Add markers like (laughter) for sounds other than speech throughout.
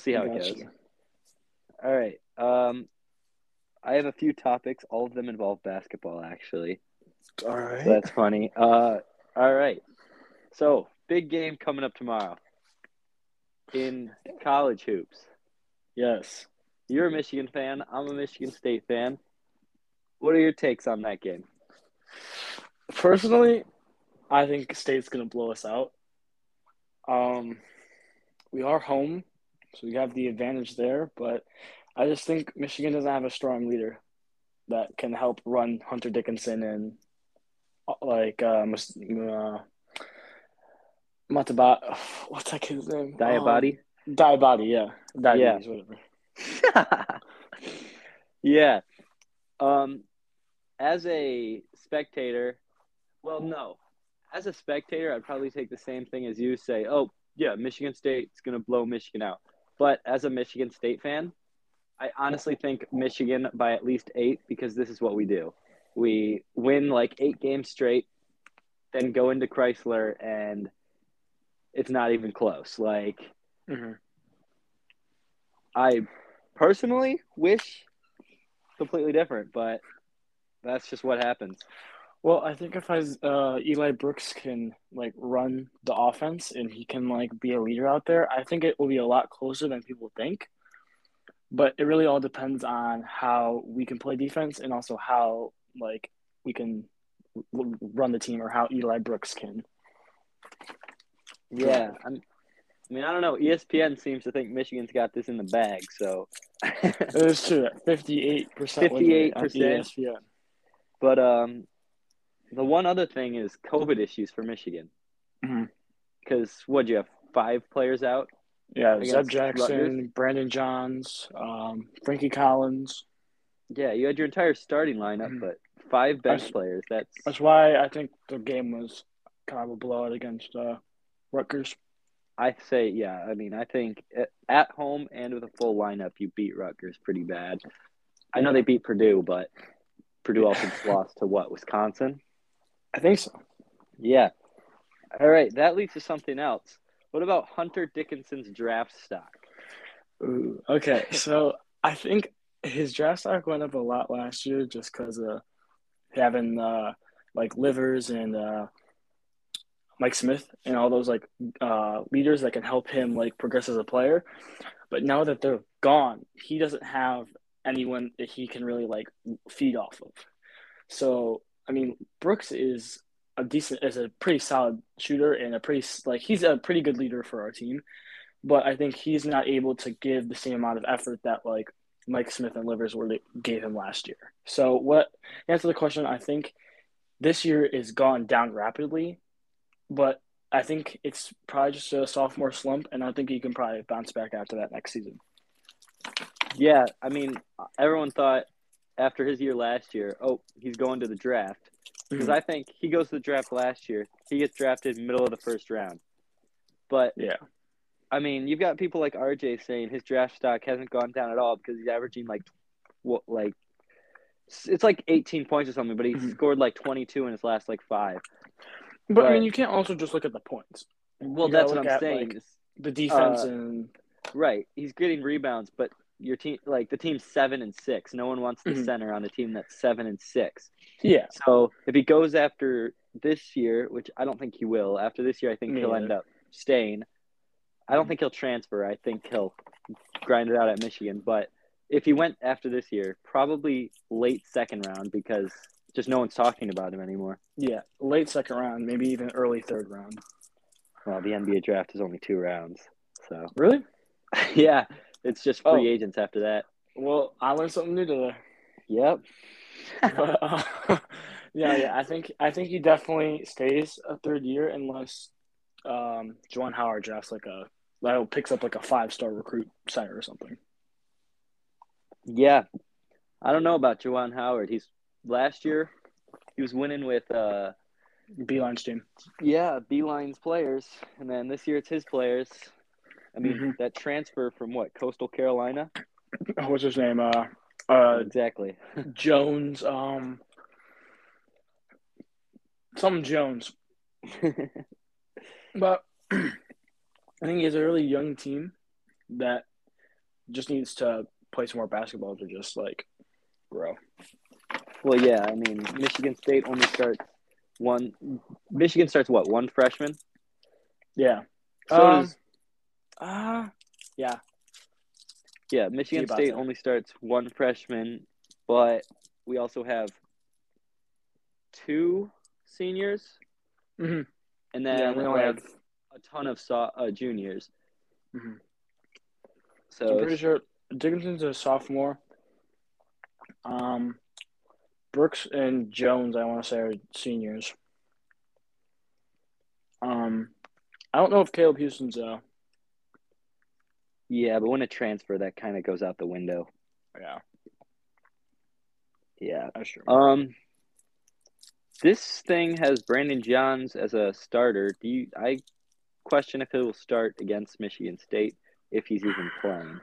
see how it goes. All right. Um, I have a few topics. All of them involve basketball, actually. All right. So that's funny. Uh, all right. So big game coming up tomorrow in college hoops. yes. You're a Michigan fan. I'm a Michigan State fan. What are your takes on that game? Personally, I think State's gonna blow us out. Um, we are home, so we have the advantage there. But I just think Michigan doesn't have a strong leader that can help run Hunter Dickinson and uh, like uh, Mus- uh. (sighs) What's that kid's name? Diabaté? Um, Diabaté, yeah, diabetes, whatever. (laughs) yeah. Um, as a spectator, well, no. As a spectator, I'd probably take the same thing as you say, oh, yeah, Michigan State's going to blow Michigan out. But as a Michigan State fan, I honestly think Michigan by at least eight because this is what we do. We win like eight games straight, then go into Chrysler, and it's not even close. Like, hmm I personally wish completely different, but that's just what happens. Well, I think if I uh, Eli Brooks can like run the offense and he can like be a leader out there, I think it will be a lot closer than people think. But it really all depends on how we can play defense and also how like we can w- run the team or how Eli Brooks can. Yeah, I'm, I mean, I don't know. ESPN seems to think Michigan's got this in the bag, so. It is true. Fifty-eight percent. E 58%. ESPN. but um, the one other thing is COVID issues for Michigan. Because what do you have? Five players out. Yeah, Zeb Jackson, Rutgers? Brandon Johns, um, Frankie Collins. Yeah, you had your entire starting lineup, Mhm. but five bench That's- players. That's That's why I think the game was kind of a blowout against uh, Rutgers. I say, yeah. I mean, I think at- at home and with a full lineup, you beat Rutgers pretty bad. I know they beat Purdue, but Purdue also lost to what Wisconsin. I think so. Yeah. All right, that leads to something else. What about Hunter Dickinson's draft stock? Ooh, okay, (laughs) so I think his draft stock went up a lot last year just because of having uh, like Livers and uh, Mike Smith and all those like uh, leaders that can help him like progress as a player. But now that they're gone, he doesn't have anyone that he can really like feed off of. So I mean, Brooks is a decent, is a pretty solid shooter and a pretty like he's a pretty good leader for our team but I think he's not able to give the same amount of effort that like Mike Smith and Livers were gave him last year. So what answer the question, I think this year is gone down rapidly, but I think it's probably just a sophomore slump, and I think he can probably bounce back after that next season. Yeah, I mean, everyone thought after his year last year, oh, he's going to the draft. Because I think he goes to the draft last year, he gets drafted middle of the first round. But yeah, I mean, you've got people like RJ saying his draft stock hasn't gone down at all because he's averaging like, what, like, it's like 18 points or something, but he Mhm. scored like 22 in his last like five. but I mean, you can't also just look at the points, Well, You that's what I'm at, saying. like- the defense, Uh, and right, he's getting rebounds, but your team, like the team's seven and six. No one wants the Mhm. center on a team that's seven and six. yeah, So if he goes after this year, which I don't think he will, after this year, I think Me he'll either. end up staying. I don't think he'll transfer. I think he'll grind it out at Michigan. But if he went after this year, probably late second round because just no one's talking about him anymore. yeah, late second round, maybe even early third round. Well, the NBA draft is only two rounds. So, Really? (laughs) yeah, it's just free Oh. agents after that. Well, I learned something new today. Yep. but, (laughs) uh, yeah, yeah, I think I think he definitely stays a third year unless um, Juwan Howard drafts like a like picks up like a five star recruit center or something. yeah. I don't know about Juwan Howard. He's last year he was winning with uh Beilein's team. Yeah, Beilein's players, and then this year it's his players. I mean, Mhm. that transfer from what Coastal Carolina? What's his name? Uh, uh, exactly. (laughs) Jones. Um, some Jones. (laughs) But (clears throat) I think he has a really young team that just needs to play some more basketball to just like grow. Well, yeah, I mean, Michigan State only starts one. Michigan starts what? One freshman. Yeah. So Um, does Uh, yeah. yeah. Michigan State that. only starts one freshman, but we also have two seniors, hmm and then yeah, we only have a ton of so- uh, juniors. Mhm. So I'm pretty sure Dickinson's a sophomore. Um, Brooks and Jones, I want to say, are seniors. Um, I don't know if Caleb Houstan's uh yeah, but when a transfer, that kind of goes out the window. yeah, Yeah. that's true. Um, this thing has Brandon Johns as a starter. Do you? I question if he will start against Michigan State if he's even playing.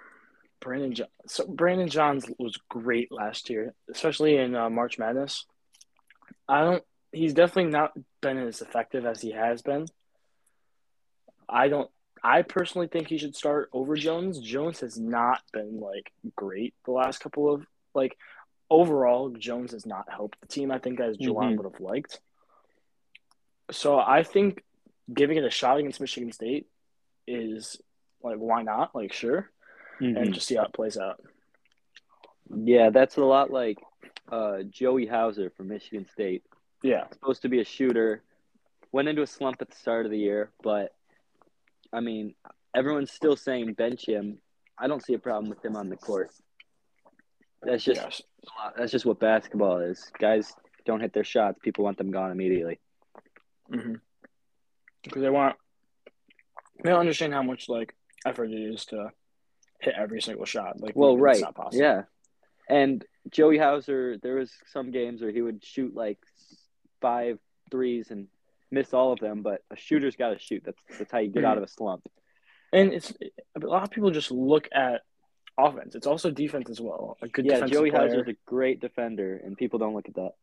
Brandon jo- so Brandon Johns was great last year, especially in uh, March Madness. I don't. He's definitely not been as effective as he has been. I don't. I personally think he should start over Jones. Jones has not been like great the last couple of like overall. Jones has not helped the team. I think as Juwan Mhm. would have liked. So I think giving it a shot against Michigan State is like why not? Like sure, and just see how it plays out. Yeah, that's a lot like uh, Joey Hauser from Michigan State. Yeah. Supposed to be a shooter, went into a slump at the start of the year, but I mean, everyone's still saying bench him. I don't see a problem with him on the court. That's just Yes. that's just what basketball is. Guys don't hit their shots. People want them gone immediately. Mm-hmm. Because they want, they don't understand how much like effort it is to hit every single shot. Like, Well, it's right, not possible. yeah. And Joey Hauser, there was some games where he would shoot like five threes and miss all of them, but a shooter's got to shoot. That's that's how you get out of a slump. and it's a lot of people just look at offense. It's also defense as well. A good Yeah, Joey player. Hauser's a great defender, and people don't look at that.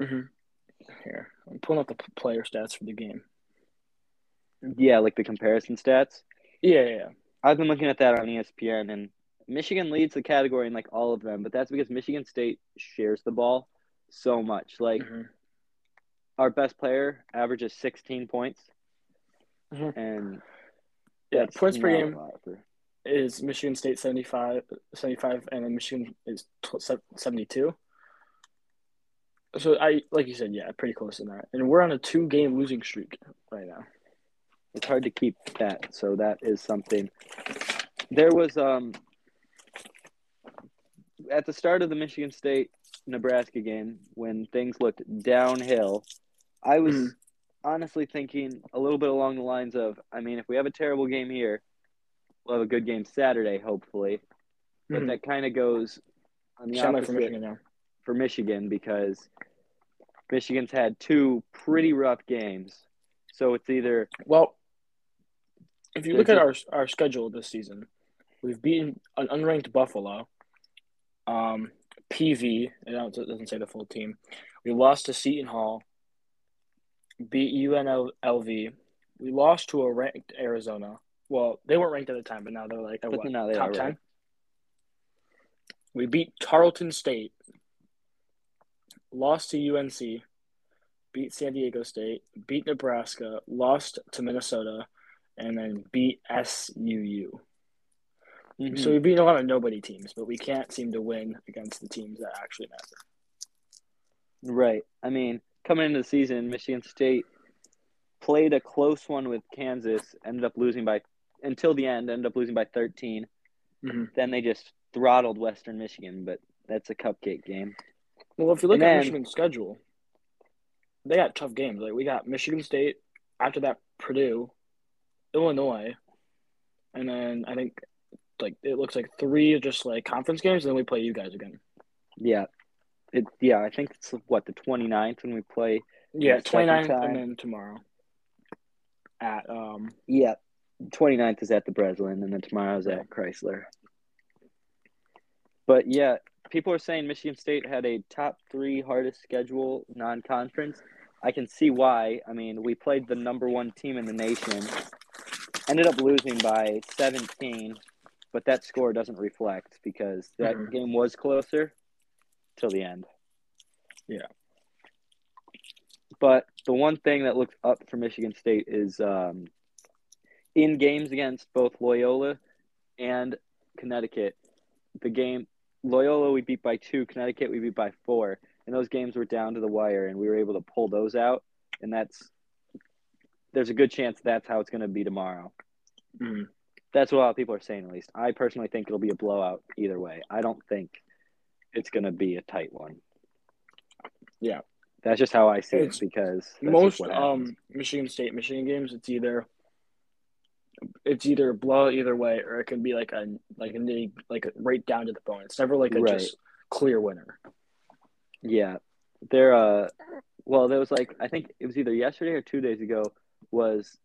Mhm. Here, I'm pulling up the player stats for the game. Yeah, like the comparison stats. Yeah, yeah, yeah. I've been looking at that on ESPN, and Michigan leads the category in like all of them, but that's because Michigan State shares the ball so much. Like Mhm. Our best player averages 16 points, Mhm. and Yeah, points per game for- is Michigan State 75, 75 and then Michigan is 72. So I like you said, yeah, pretty close in that. And we're on a two game losing streak right now. It's hard to keep that, so that is something. There was um at the start of the Michigan State Nebraska game when things looked downhill. I was Mhm. honestly thinking a little bit along the lines of, I mean, if we have a terrible game here, we'll have a good game Saturday, hopefully. But Mhm. that kind of goes on the like opposite for Michigan now. for Michigan because Michigan's had two pretty rough games. So it's either Well, if you look at our our schedule this season, we've beaten an unranked Buffalo, um, PV. It it doesn't say the full team. We lost to Seton Hall. Beat UNLV. We lost to a ranked Arizona. Well, they weren't ranked at the time, but now they're like at But what, now they top are ten. We beat Tarleton State. Lost to UNC. Beat San Diego State. Beat Nebraska. Lost to Minnesota and then beat SUU. Mhm. So we've beaten a lot of nobody teams, but we can't seem to win against the teams that actually matter. Right. I mean, coming into the season, Michigan State played a close one with Kansas, ended up losing by until the end, ended up losing by 13. Mhm. Then they just throttled Western Michigan, but that's a cupcake game. Well, if you look And at then- Michigan's schedule, they got tough games. Like we got Michigan State, after that Purdue, Illinois, and then I think like it looks like three just like conference games, and then we play you guys again. Yeah. It yeah, I think it's what the 29th when we play. Yeah, The second 29th time. and then tomorrow at um Yeah. 29th is at the Breslin and then tomorrow's at Chrysler. But yeah, people are saying Michigan State had a top 3 hardest schedule non-conference. I can see why. I mean, we played the number 1 team in the nation. Ended up losing by 17 but that score doesn't reflect because that Mhm. game was closer till the end. Yeah. But the one thing that looks up for Michigan State is um, in games against both Loyola and Connecticut, the game Loyola we beat by two, Connecticut we beat by four, and those games were down to the wire, and we were able to pull those out, and that's there's a good chance that's how it's going to be tomorrow. Mhm. That's what a lot of people are saying, at least. I personally think it'll be a blowout either way. I don't think it's going to be a tight one. Yeah. That's just how I see It's- it because Most um Michigan State Michigan games, it's either it's either a blow either way, or it can be like a like a nitty like a, right down to the bone. It's never like a Right. just clear winner. Yeah, there. Uh, well, there was like I think it was either yesterday or two days ago was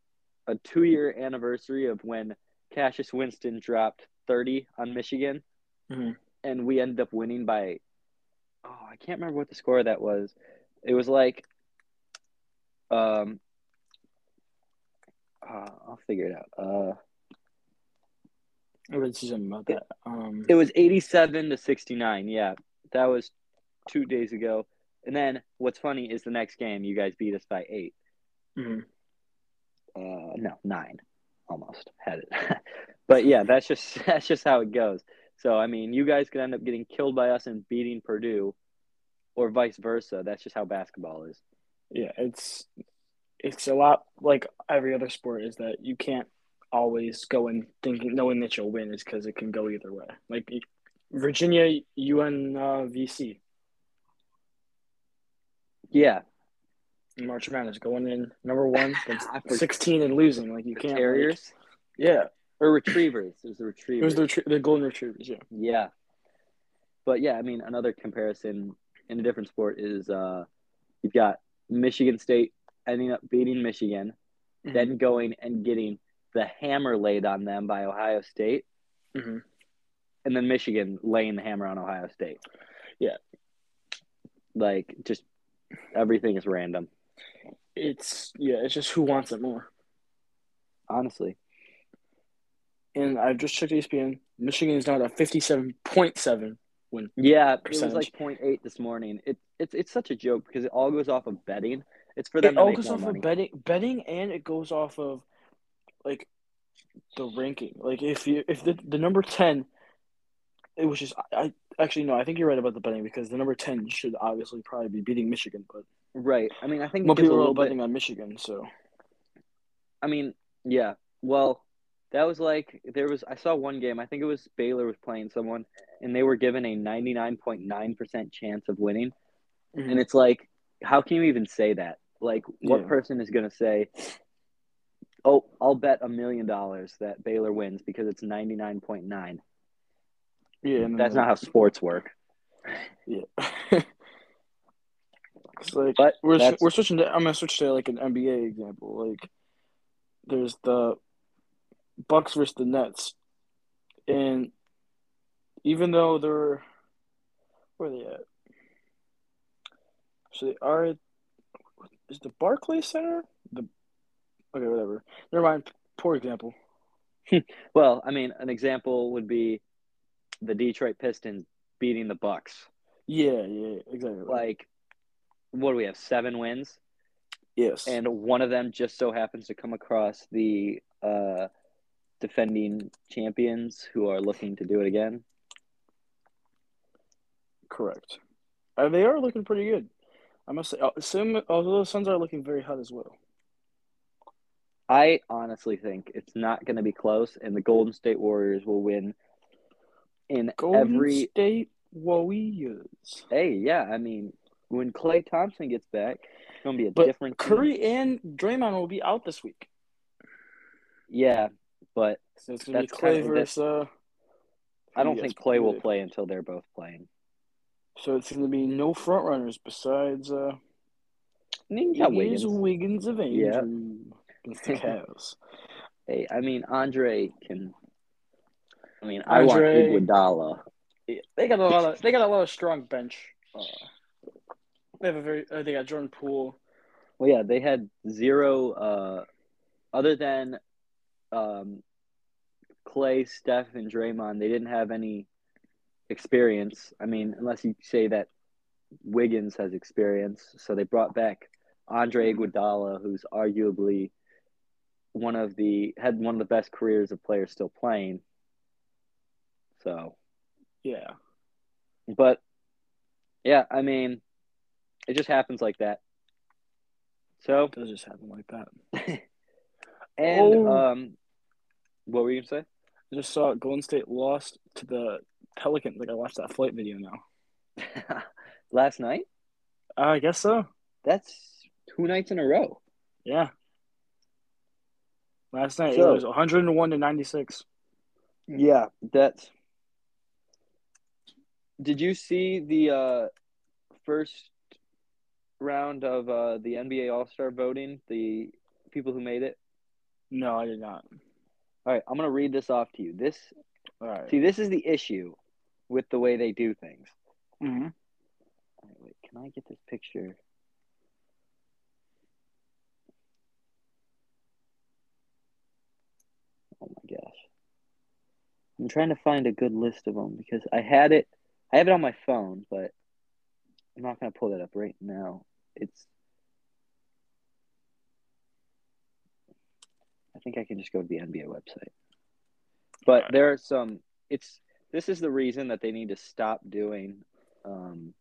a two-year anniversary of when Cassius Winston dropped thirty on Michigan, Mhm. And we ended up winning by. Oh, I can't remember what the score of that was. It was like, um, uh, I'll figure it out. Uh, I read something about that. Um, It was 87 to 69. Yeah. That was two days ago. And then what's funny is the next game, you guys beat us by eight. mhm. Uh, no, nine. Almost had it. (laughs) but yeah, that's just (laughs) that's just how it goes. So I mean, you guys could end up getting killed by us and beating Purdue, or vice versa. That's just how basketball is. Yeah, it's it's a lot like every other sport is that you can't always go in thinking knowing that you'll win is because it can go either way. Like Virginia UMBC uh, Yeah, March Madness going in number one (laughs) against I forgot. sixteen and losing. Like you can't. like- yeah, or Retrievers. It was the retrievers. it was the retrie- the Golden Retrievers. Yeah. Yeah. But yeah, I mean, another comparison in a different sport is uh, you've got Michigan State ending up beating Michigan, Mhm. then going and getting the hammer laid on them by Ohio State, Mhm. and then Michigan laying the hammer on Ohio State. Yeah. Like, just everything is random, It's yeah. It's just who wants it more. honestly. And I've just checked ESPN. Michigan is now at a fifty-seven point seven win. Yeah, it was like 0.8 this morning. It, it's it's such a joke because it all goes off of betting. It's for It them to all goes off money. of betting, betting, and it goes off of like the ranking. Like if you if the the number ten, it was just I, I actually no, I think you're right about the betting because the number ten should obviously probably be beating Michigan, but Right. I mean, I think more a people are bit. betting on Michigan, so I mean, yeah. Well, that was like there was. I saw one game. I think it was Baylor was playing someone, and they were given a ninety nine point nine percent chance of winning. Mhm. And it's like, how can you even say that? Like, what Yeah. person is going to say, "Oh, I'll bet a million dollars that Baylor wins because it's ninety nine point nine? yeah, then That's the- not how sports work. Yeah. (laughs) it's like But we're that's- we're switching to. I'm gonna switch to like an NBA example. Like there's the Bucks versus the Nets, and even though they're where are they at? So they are. Is the Barclays Center the? Okay, whatever. Never mind. Poor example. (laughs) Well, I mean, an example would be the Detroit Pistons beating the Bucks. Yeah, yeah, exactly. Like, what do we have? Seven wins. yes, and one of them just so happens to come across the uh, defending champions who are looking to do it again. Correct. Uh, they are looking pretty good. I must say, uh, some although the Suns are looking very hot as well. I honestly think it's not going to be close, and the Golden State Warriors will win in Golden every. State Warriors. Hey, yeah, I mean, when Klay Thompson gets back, it's going to be a But different. team. Curry and Draymond will be out this week, Yeah, but so it's gonna be That's Klay kinda- that- versus. Uh, I don't think Klay will play until they're both playing. So it's gonna be no front runners besides uh, Yeah, Wiggins, Wiggins. Wiggins of Yeah. Andrew against the Cavs. (laughs) Hey, I mean, Andre can. I mean, I want Andre- Iguodala. Yeah, they got a lot of they got a lot of strong bench. Uh, they have a very uh, they got Jordan Poole. Well, yeah, they had zero, uh, other than um, Klay, Steph, and Draymond, they didn't have any experience. I mean, unless you say that Wiggins has experience. So they brought back Andre Iguodala, who's arguably one of the had one of the best careers of players still playing. So, Yeah. but yeah, I mean, it just happens like that. So, It does just happen like that. (laughs) and Oh. um, what were you gonna say? I just saw Golden State lost to the Pelicans. Like I watched that flight video now. (laughs) Last night? Uh, I guess so. That's two nights in a row. Yeah. Last night So- it was 101 to 96. Yeah, that's. Did you see the uh, first round of uh, the NBA All Star voting? The people who made it. No, I did not. All right, I'm gonna read this off to you. This All right. see, this is the issue with the way they do things. hmm right, wait, can I get this picture? Oh my gosh. I'm trying to find a good list of them because I had it I have it on my phone, but I'm not going to pull that up right now. It's I think I can just go to the NBA website. But Alright. there are some it's this is the reason that they need to stop doing um,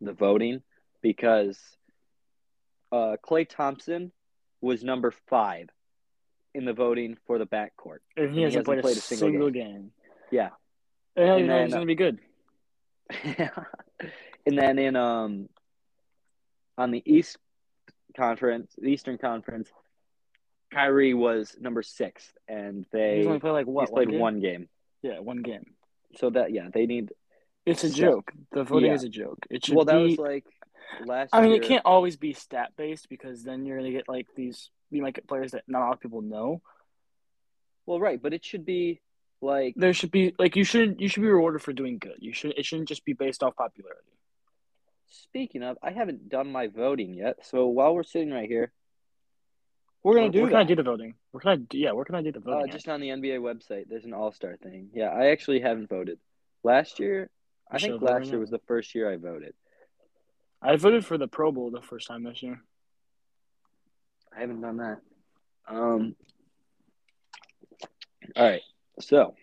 the voting because uh, Klay Thompson was number five in the voting for the backcourt. And he he hasn't, hasn't played, played a single single, game. Yeah. And, And you know then, he's going to be good. (laughs) and then in um on the East Conference, the Eastern Conference, Kyrie was number six, and they he's only played like what? he's played game? one game. Yeah, one game. So that yeah, they need. It's a joke. The voting Yeah. is a joke. It should Well, that be. was like last. I mean, year. it can't always be stat based because then you're to get like these. You might get players that not a lot of people know. Well, right, but it should be like There should be like you should you should be rewarded for doing good. You should it shouldn't just be based off popularity. Speaking of, I haven't done my voting yet. So while we're sitting right here, we're gonna where, do where that. can I do the voting? Where can I do, yeah, where can I do the voting? uh, just on the NBA website. There's an All Star thing. Yeah, I actually haven't voted. Last year, I You should think last right year was the first year I voted. I voted for the Pro Bowl the first time this year. I haven't done that. Um. All right. So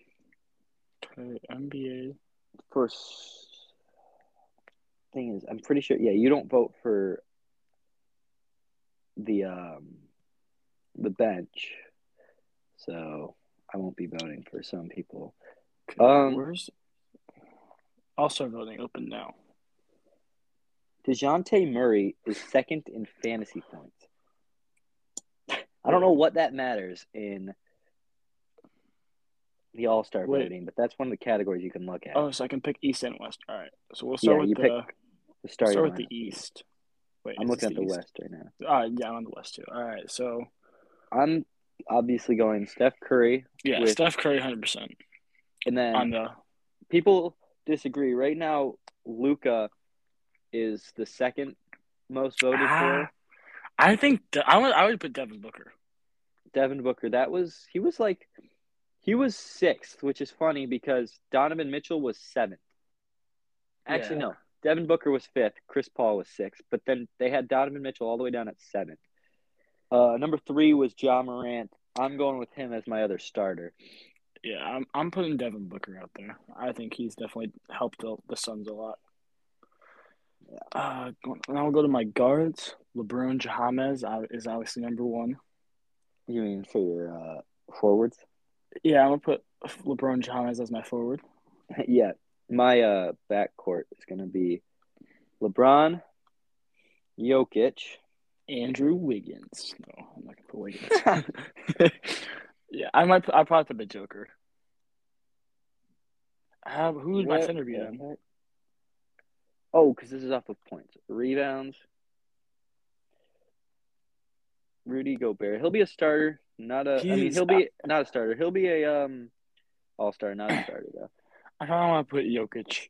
Okay, NBA. first thing is, I'm pretty sure. Yeah, you don't vote for the um the bench, so I won't be voting for some people. Um, where's Star voting open now? Dejounte Murray is second in fantasy points. I don't know what that matters in the All Star voting, but that's one of the categories you can look at. Oh, so I can pick East and West. All right. So we'll start Yeah, with you the we'll the start with the. East. Wait, I'm looking at the East? West right now. Ah, yeah, I'm on the West too. All right. So I'm obviously going Steph Curry, yeah, With- Steph Curry, hundred percent and then on the. people disagree. Right now, Luka is the second most voted Ah, for. I think I would I would put Devin Booker. Devin Booker. That was he was like he was sixth, which is funny because Donovan Mitchell was seventh. Actually, Yeah. no. Devin Booker was fifth. Chris Paul was sixth. But then they had Donovan Mitchell all the way down at seventh. Uh, number three was Ja Morant. I'm going with him as my other starter. Yeah, I'm I'm putting Devin Booker out there. I think he's definitely helped the, Suns a lot. Uh, now I'll go to my guards. LeBron James uh, is obviously number one. You mean for your uh, forwards? Yeah, I'm gonna put LeBron James as my forward. (laughs) yeah, my uh, backcourt is going to be LeBron, Jokic. Andrew Wiggins. No, I'm not gonna put Wiggins. (laughs) (laughs) yeah, I might. Put, I probably put the Joker. Uh, who's my center be then? heck? Oh, because this is off of points. Rebounds. Rudy Gobert. He'll be a starter, not a. I mean, he'll be not a starter. He'll be a um, all star, not a (sighs) starter though. I of want to put Jokic.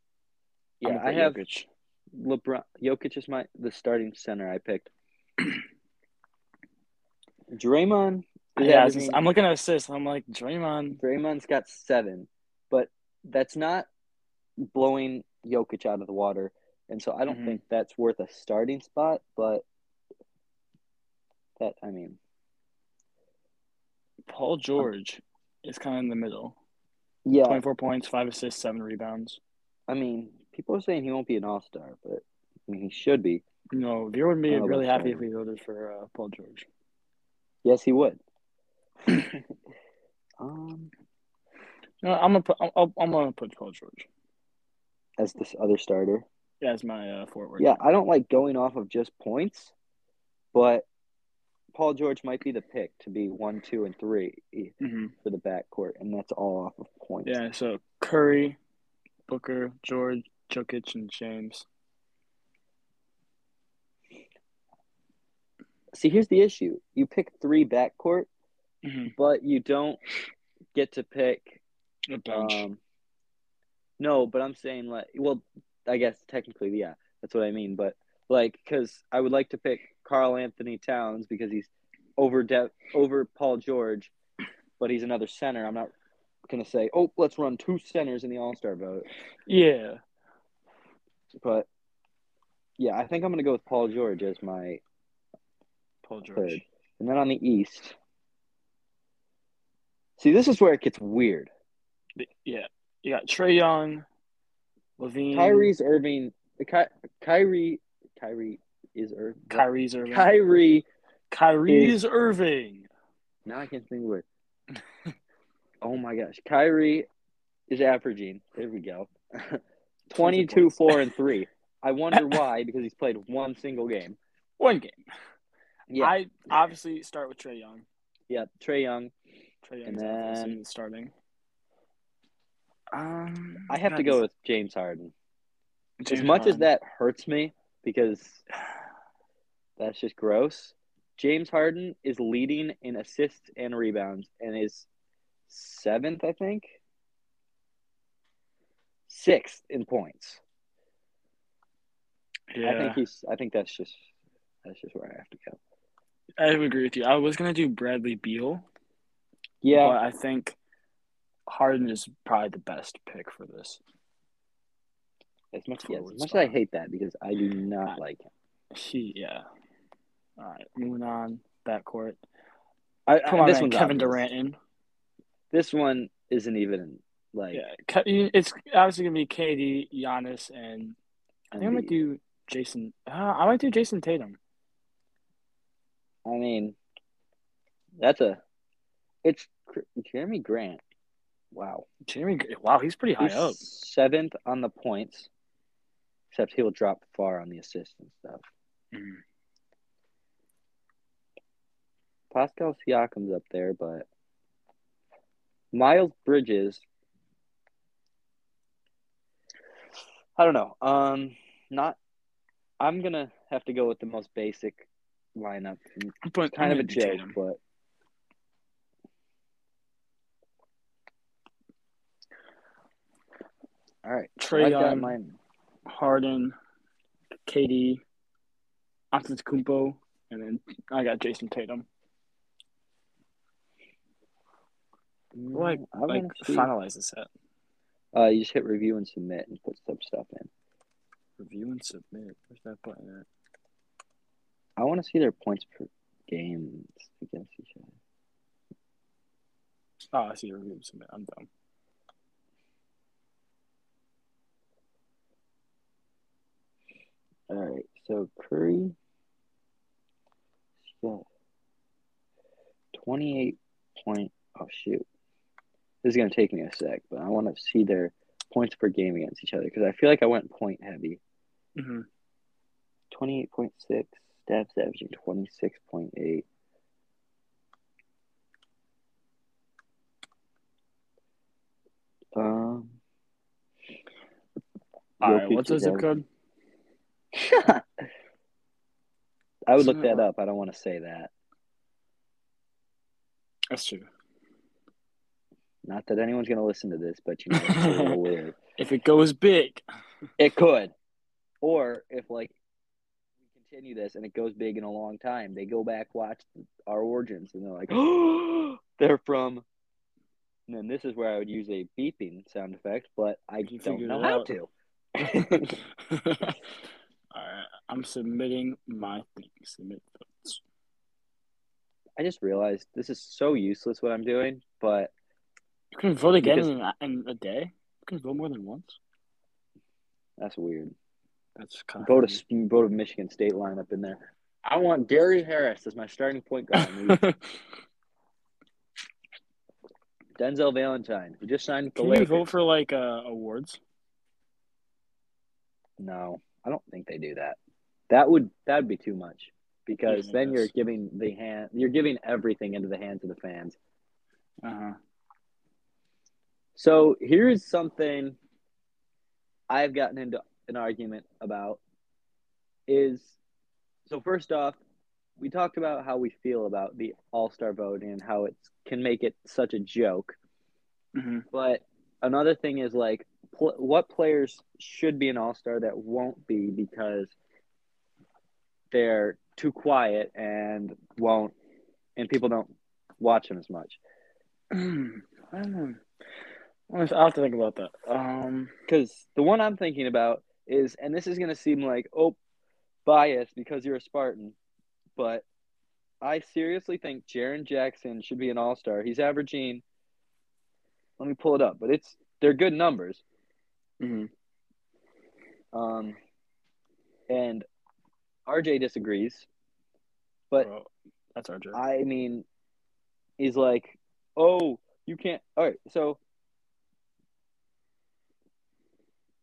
Yeah, gonna I have Jokic. LeBron. Jokic is my the starting center I picked. (clears throat) Draymond yeah, averaging- I'm looking at assists. I'm like Draymond. Draymond's got seven, but that's not blowing Jokic out of the water, and so I don't Mhm. think that's worth a starting spot. But that, I mean, Paul George is kind of in the middle. yeah, 24 points, five assists, seven rebounds. I mean, people are saying he won't be an All Star, but I mean, he should be. Know, Veer would be I really happy if we voted for uh, Paul George. Yes, he would. (laughs) um, No, I'm gonna put. I'm, I'm gonna put Paul George as this other starter. as my uh, forward. Yeah, I don't like going off of just points, but Paul George might be the pick to be one, two, and three hmm for the backcourt, and that's all off of points. Yeah. So Curry, Booker, George, Jokic, and James. See, here's the issue: you pick three backcourt, Mm-hmm. but you don't get to pick. The bench. Um, no, but I'm saying like, well, I guess technically, yeah, that's what I mean. But like, because I would like to pick Karl-Anthony Towns because he's over de- over Paul George, but he's another center. I'm not gonna say, oh, let's run two centers in the All Star vote. yeah. But yeah, I think I'm gonna go with Paul George as my Paul George. third, and then on the East. See, this is where it gets weird. Yeah. You got Trae Young, LaVine, Kyrie's Irving, Ky- Kyrie, Kyrie is Irving. Kyrie's Irving, Kyrie. Kyrie's Irving. Now I can't think of word. (laughs) oh my gosh, Kyrie is averaging. There we go. (laughs) 22, 4, and 3. I wonder (laughs) why, because he's played one single game. One game. Yeah. I obviously start with Trae Young. yeah. Trae Young. Trae Young And then- starting. Um, I have to go with James Harden. James as much as that hurts me, because that's just gross, James Harden is leading in assists and rebounds and is seventh, I think. Sixth in points. Yeah, I think he's. I think that's just. That's just where I have to go. I agree with you. I was gonna do Bradley Beal, Yeah, but I think Harden is probably the best pick for this. as much yes, as much as. I hate that because I do not like him. He, yeah. All right, moving on. Backcourt. I, Come I- on, this one's Kevin obvious. Durant in. This one isn't even like. Yeah, it's obviously gonna be KD, Giannis, and I think I might Embiid. do Jayson. Uh, I might do Jayson Tatum. I mean, that's a. It's Jerami Grant. Wow. Jeremy, wow, he's pretty high He's up. seventh on the points, except he'll drop far on the assists and stuff. Mhm. Pascal Siakam's up there, but Miles Bridges. I don't know. Um, not. I'm gonna have to go with the most basic lineup. But Kind of a I'm gonna do joke, Tatum. but all right. Trae got Young, mine. Harden, KD, Antetokounmpo, and then I got Jayson Tatum. Like, Mm, I like wanna finalize the set. Uh, you just hit review and submit and put some stuff in. Review and submit. Where's that button at? I want to see their points per game against each other. Oh, I see review submit. I'm dumb. All right, so Curry, yeah, twenty-eight point. Oh shoot, this is gonna take me a sec, but I want to see their points per game against each other because I feel like I went point heavy. Mm-hmm. Twenty-eight point six. Steph's averaging twenty-six point eight. Um. All right, what's the zip code? (laughs) I would look that up. I don't want to say that. That's true. Not that anyone's going to listen to this, but you know, it's a little (laughs) weird. If it goes big, It could. Or if, like, continue this and it goes big in a long time, they go back watch our origins and they're like, oh, (gasps) they're from. And then this is where I would use a beeping sound effect, but I You don't know how to. (laughs) (laughs) All right, I'm submitting my thing. Submit votes. I just realized this is so useless what I'm doing, but You can vote again Because- in, a- in a day. You can vote more than once. that's weird. That's kind Vote of a vote a Michigan State lineup in there. I want Gary Harris as my starting point guard. (laughs) Denzel Valentine, who just signed with the Can you vote for like uh, awards? No, I don't think they do that. That would that would be too much because Yeah, then you're giving the hand you're giving everything into the hands of the fans. Uh huh. So here's something I've gotten into an argument about is so first off, we talked about how we feel about the all-star voting and how it can make it such a joke. hmm But another thing is like pl- what players should be an all-star that won't be because they're too quiet and won't and people don't watch them as much. (clears throat) I don't know. I'll have to think about that. Um, Because the one I'm thinking about is, and this is going to seem like, oh, biased because you're a Spartan, but I seriously think Jaren Jackson should be an all star. He's averaging, let me pull it up, but it's, they're good numbers. Mm-hmm. Um, and RJ disagrees, but Well, that's job. I mean, he's like, oh, you can't. All right, so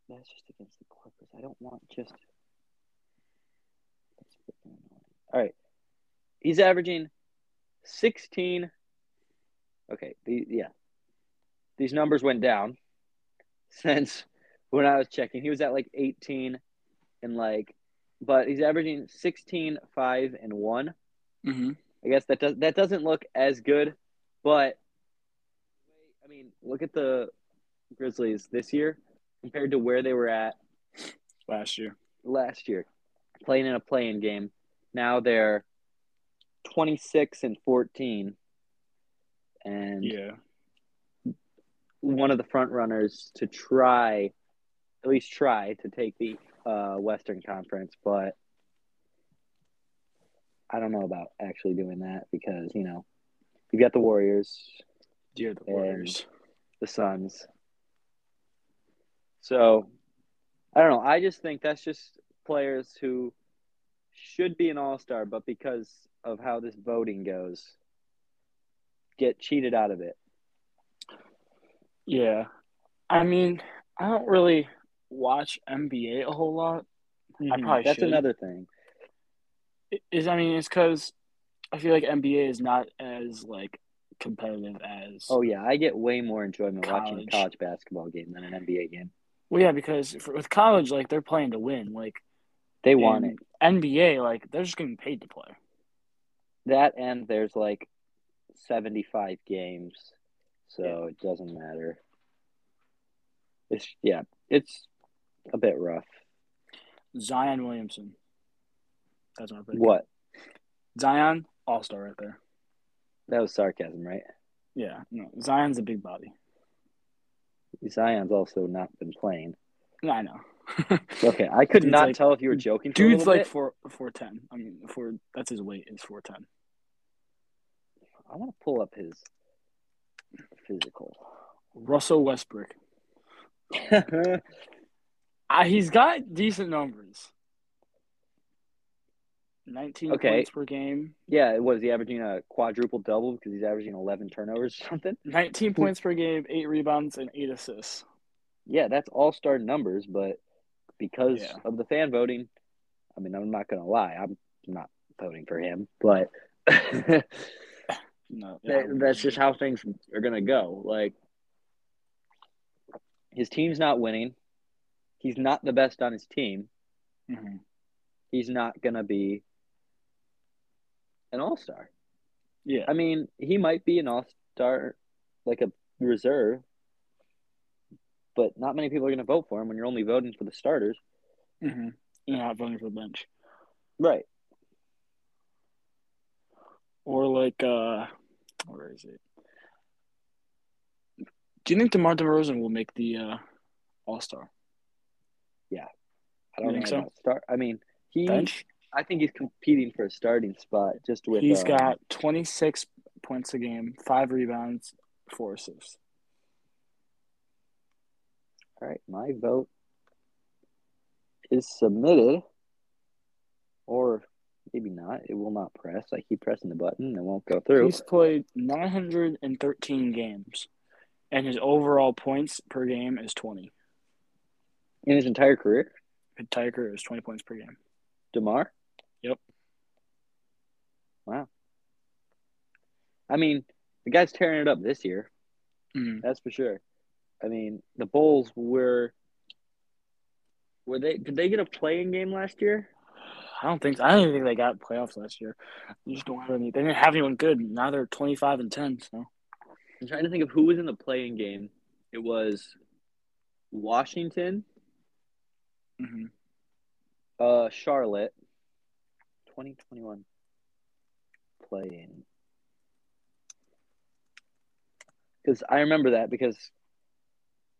that's just against the Clippers. I don't want just. That's freaking annoying. All right, he's averaging sixteen. Okay, the yeah, these numbers went down (laughs) since when I was checking. He was at like eighteen, and like, but he's averaging 16, 5, and one. hmm I guess that does that doesn't look as good, but I mean, look at the Grizzlies this year compared to where they were at Last year. last year, playing in a playing game. Now they're twenty six and fourteen, and Yeah. one of the front runners to try, at least try to take the uh, Western Conference, but I don't know about actually doing that because you know you've got the Warriors, Yeah, the Warriors. the Suns. So I don't know. I just think that's just players who should be an all star, but because of how this voting goes, get cheated out of it. Yeah. I mean, I don't really watch NBA a whole lot. I mm-hmm. probably that's should. another thing. It Is I mean, it's because I feel like NBA is not as like competitive as. Oh yeah, I get way more enjoyment watching a College. college basketball game than an NBA game. Well, yeah, because for, with college, like they're playing to win. Like They want it. NBA, like they're just getting paid to play. That and there's like 75 games, so it doesn't matter. It's yeah, it's a bit rough. Zion Williamson. That's my pick. What? Zion, all star right there. That was sarcasm, right? Yeah, no, Zion's a big body. Zion's also not been playing. I know. (laughs) Okay, I could Dude's not like- tell if you were joking. Dude's like bit. four four ten. I mean, four. That's his weight is four ten. I want to pull up his physical. Russell Westbrook. (laughs) Uh, he's got decent numbers. Nineteen Okay. points per game. Yeah, it was he averaging a quadruple double because he's averaging 11 turnovers or something? Nineteen points per game, eight rebounds, and eight assists. Yeah, that's all star numbers, but because Yeah. of the fan voting, I mean, I'm not gonna lie, I'm not voting for him, but (laughs) No, that, that's just how things are gonna go. Like his team's not winning. He's not the best on his team. Mhm. He's not gonna be an all star. Yeah, I mean, he might be an all star, like a reserve, but not many people are gonna vote for him when you're only voting for the starters. mm-hmm. you're not voting for the bench. Right. Or like uh where is it? Do you think DeMar DeRozan will make the uh All Star? Yeah, I don't You think so? start. I mean, he. Bench? I think he's competing for a starting spot just with. He's um, got twenty six points a game, five rebounds, four assists. All right, my vote is submitted, or maybe not. It will not press. I keep pressing the button, and it won't go through. He's played nine hundred and thirteen games, and his overall points per game is twenty. In his entire career, His entire career is twenty points per game. DeMar. Yep. Wow. I mean, the guy's tearing it up this year. Mhm. That's for sure. I mean, the Bulls were. Were they? Did they get a play-in game last year? I don't think so. I don't even think they got playoffs last year. They just don't have any. They didn't have anyone good. Now they're twenty five and ten. So I'm trying to think of who was in the play-in game. It was Washington, mm-hmm. uh, Charlotte, 2021 play-in. Because I remember that because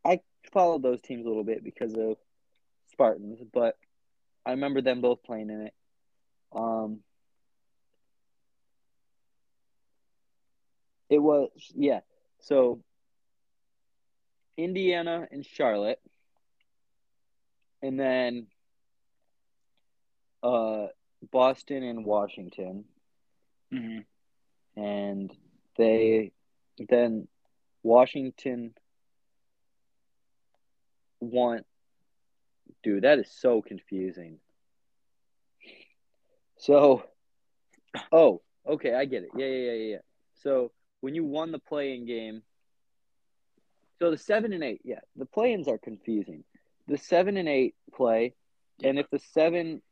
I followed those teams a little bit because of Spartans, but I remember them both playing in it. Um, it was yeah. So Indiana and Charlotte, and then uh, Boston and Washington, hmm and they then Washington want dude that is so confusing. So oh, okay, I get it. Yeah, yeah, yeah, yeah. So when you won the play-in game so the 7 and 8, yeah, the play-ins are confusing. The 7 and 8 play and if the 7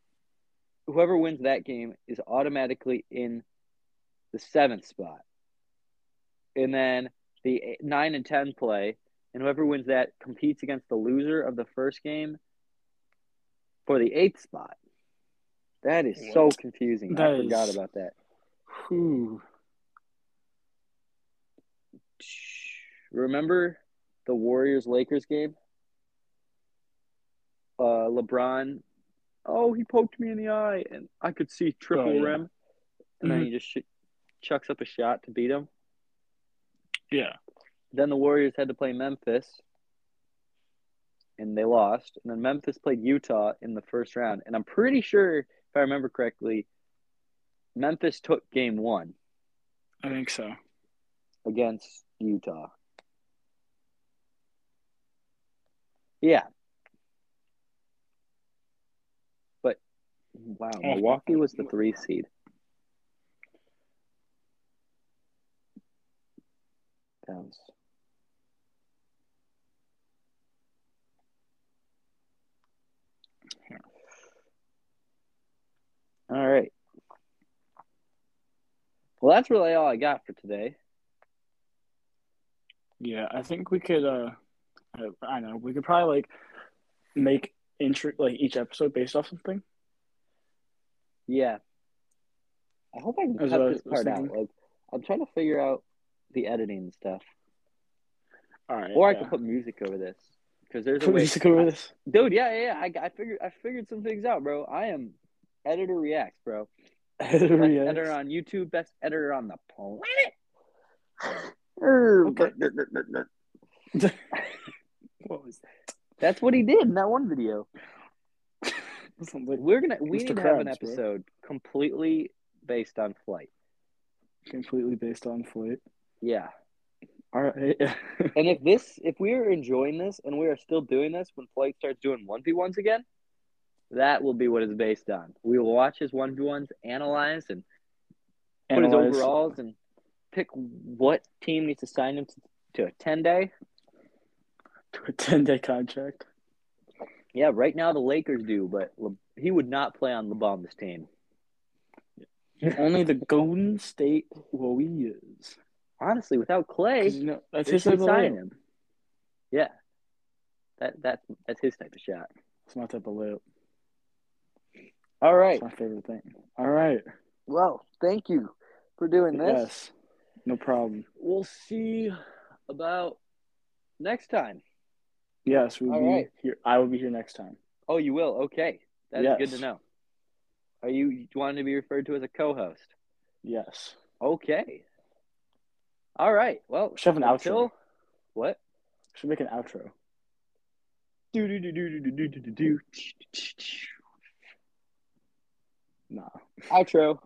whoever wins that game is automatically in the 7th spot. And then the eight- 9 and 10 play and whoever wins that competes against the loser of the first game for the 8th spot. That is so confusing. That I forgot is- about that. Whew. Remember the Warriors Lakers game? Uh, LeBron, oh, he poked me in the eye, and I could see triple Oh, yeah. rim, and then Mhm. he just sh- chucks up a shot to beat him. Yeah. Then the Warriors had to play Memphis, and they lost. And then Memphis played Utah in the first round, and I'm pretty sure, if I remember correctly, Memphis took game one I think so. against Utah. Yeah. Wow, Oh. Milwaukee was the three seed. That was all right. Well, that's really all I got for today. Yeah, I think we could. uh I, I know we could probably like make intro like each episode based off something. Yeah. I hope I can As cut this was part out. Like, I'm trying to figure out the editing stuff, All right. or I yeah. could put music over this because there's a Put way. music over this. Dude, yeah, yeah, yeah. I, I figured, I figured some things out, bro. I am editor reacts, bro. (laughs) Best Reacts. editor on YouTube, best editor on the planet. (laughs) What was That's what he did in that one video. That? Sounds (laughs) like We're gonna, we Mr. need to have an Krabs, bro. episode completely based on flight. completely based on flight. Yeah. All right. (laughs) And if this, if we are enjoying this and we are still doing this when Flight starts doing one v ones again, that will be what it's based on. We will watch his one v ones, analyze, and put his Analyze. overalls, and pick what team needs to sign him to, to a ten day. to a ten day contract. Yeah, right now the Lakers do, but Le- he would not play on LeBron's team. (laughs) Only the Golden State Warriors. Honestly, without Klay, that's his type of sign layup. him. Yeah, that that that's his type of shot. It's my type of layup. All right. It's my favorite thing. All right. Well, thank you for doing this. Yes. No problem. We'll see about next time. Yes, we'll All be right. here. I will be here next time. Oh, you will. Okay, that's Yes. good to know. Are you, wanting to be referred to as a co-host? Yes. Okay. All right. Well, Should have an until outro. what? Should make an outro. Do do do do do do do do do. Nah. Outro.